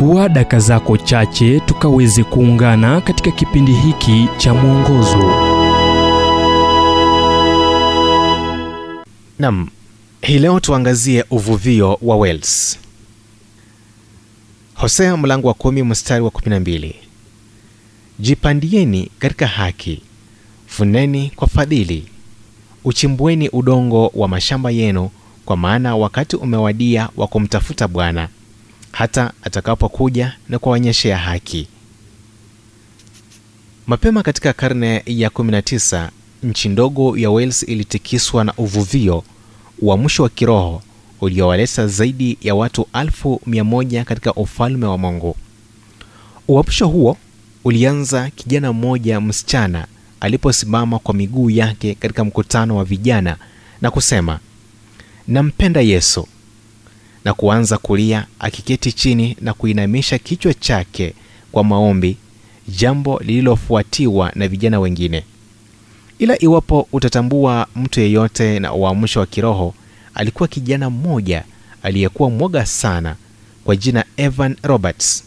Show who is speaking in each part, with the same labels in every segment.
Speaker 1: chukua daka zako chache tukaweze kuungana katika kipindi hiki cha mwongozo.
Speaker 2: Nam hii leo tuangazie uvuvio wa wales. Hosea mlango wa kumi mstari wa 12 jipandieni katika haki funeni kwa fadhili uchimbweni udongo wa mashamba yenu kwa maana wakati umewadia wa kumtafuta bwana hata atakapokuja na kuwaonyeshea haki. Mapema katika karne ya 19 nchi ndogo ya wales ilitikiswa na uvuvio uamsho wa kiroho uliowaleta zaidi ya watu elfu mia moja katika ufalme wa mungu uamsho huo ulianza kijana mmoja msichana aliposimama kwa miguu yake katika mkutano wa vijana na kusema nampenda yesu na kuanza kulia akiketi chini na kuinamisha kichwa chake kwa maombi jambo lililofuatiwa na vijana wengine. Ila iwapo utatambua mtu yeyote na uamsho wa kiroho alikuwa kijana mmoja aliyekuwa mwoga sana kwa jina evan roberts.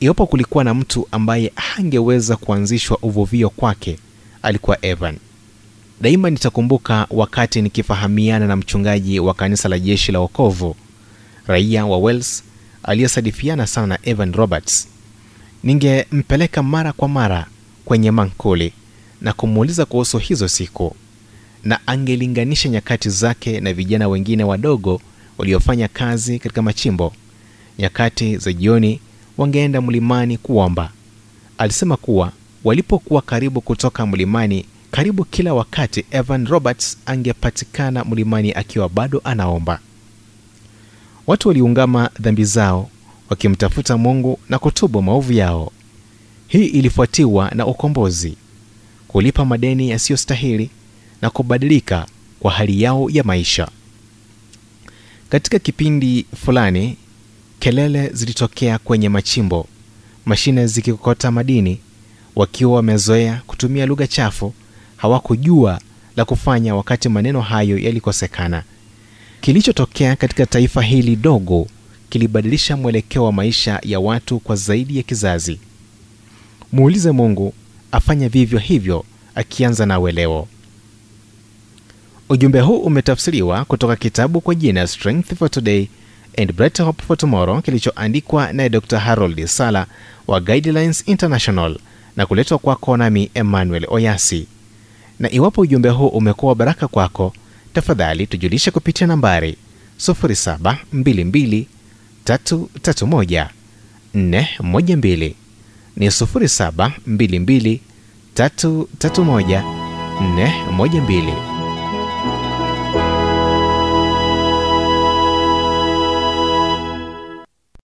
Speaker 2: Iwapo kulikuwa na mtu ambaye hangeweza kuanzishwa uvuvio kwake alikuwa evan. Daima nitakumbuka wakati nikifahamiana na mchungaji wa kanisa la jeshi la wokovu raia wa wales aliyesadifiana sana na evan roberts. Ningempeleka mara kwa mara kwenye mankuli na kumuuliza kuhusu hizo siku na angelinganisha nyakati zake na vijana wengine wadogo waliofanya kazi katika machimbo. Nyakati za jioni wangeenda mlimani kuomba. Alisema kuwa walipokuwa karibu kutoka mlimani karibu kila wakati evan roberts angepatikana mlimani akiwa bado anaomba watu waliungama dhambi zao wakimtafuta mungu na kutubu maovu yao. Hii ilifuatiwa na ukombozi kulipa madeni yasiyostahili na kubadilika kwa hali yao ya maisha. Katika kipindi fulani kelele zilitokea kwenye machimbo mashine zikikokota madini wakiwa wamezoea kutumia lugha chafu hawakujua la kufanya wakati maneno hayo yalikosekana kilichotokea katika taifa hili dogo kilibadilisha mwelekeo wa maisha ya watu kwa zaidi ya kizazi. Muulize mungu afanye vivyo hivyo akianza nawe leo. Ujumbe huu umetafsiriwa kutoka kitabu kwa jina strength for today and bright hope for tomorrow kilichoandikwa naye dr harold sala wa guidelines international na kuletwa kwako nami emmanuel oyasi. Na iwapo ujumbe huu umekuwa baraka kwako tafadhali tujulishe kupitia nambari 0722 331 412 ni 0722 331 412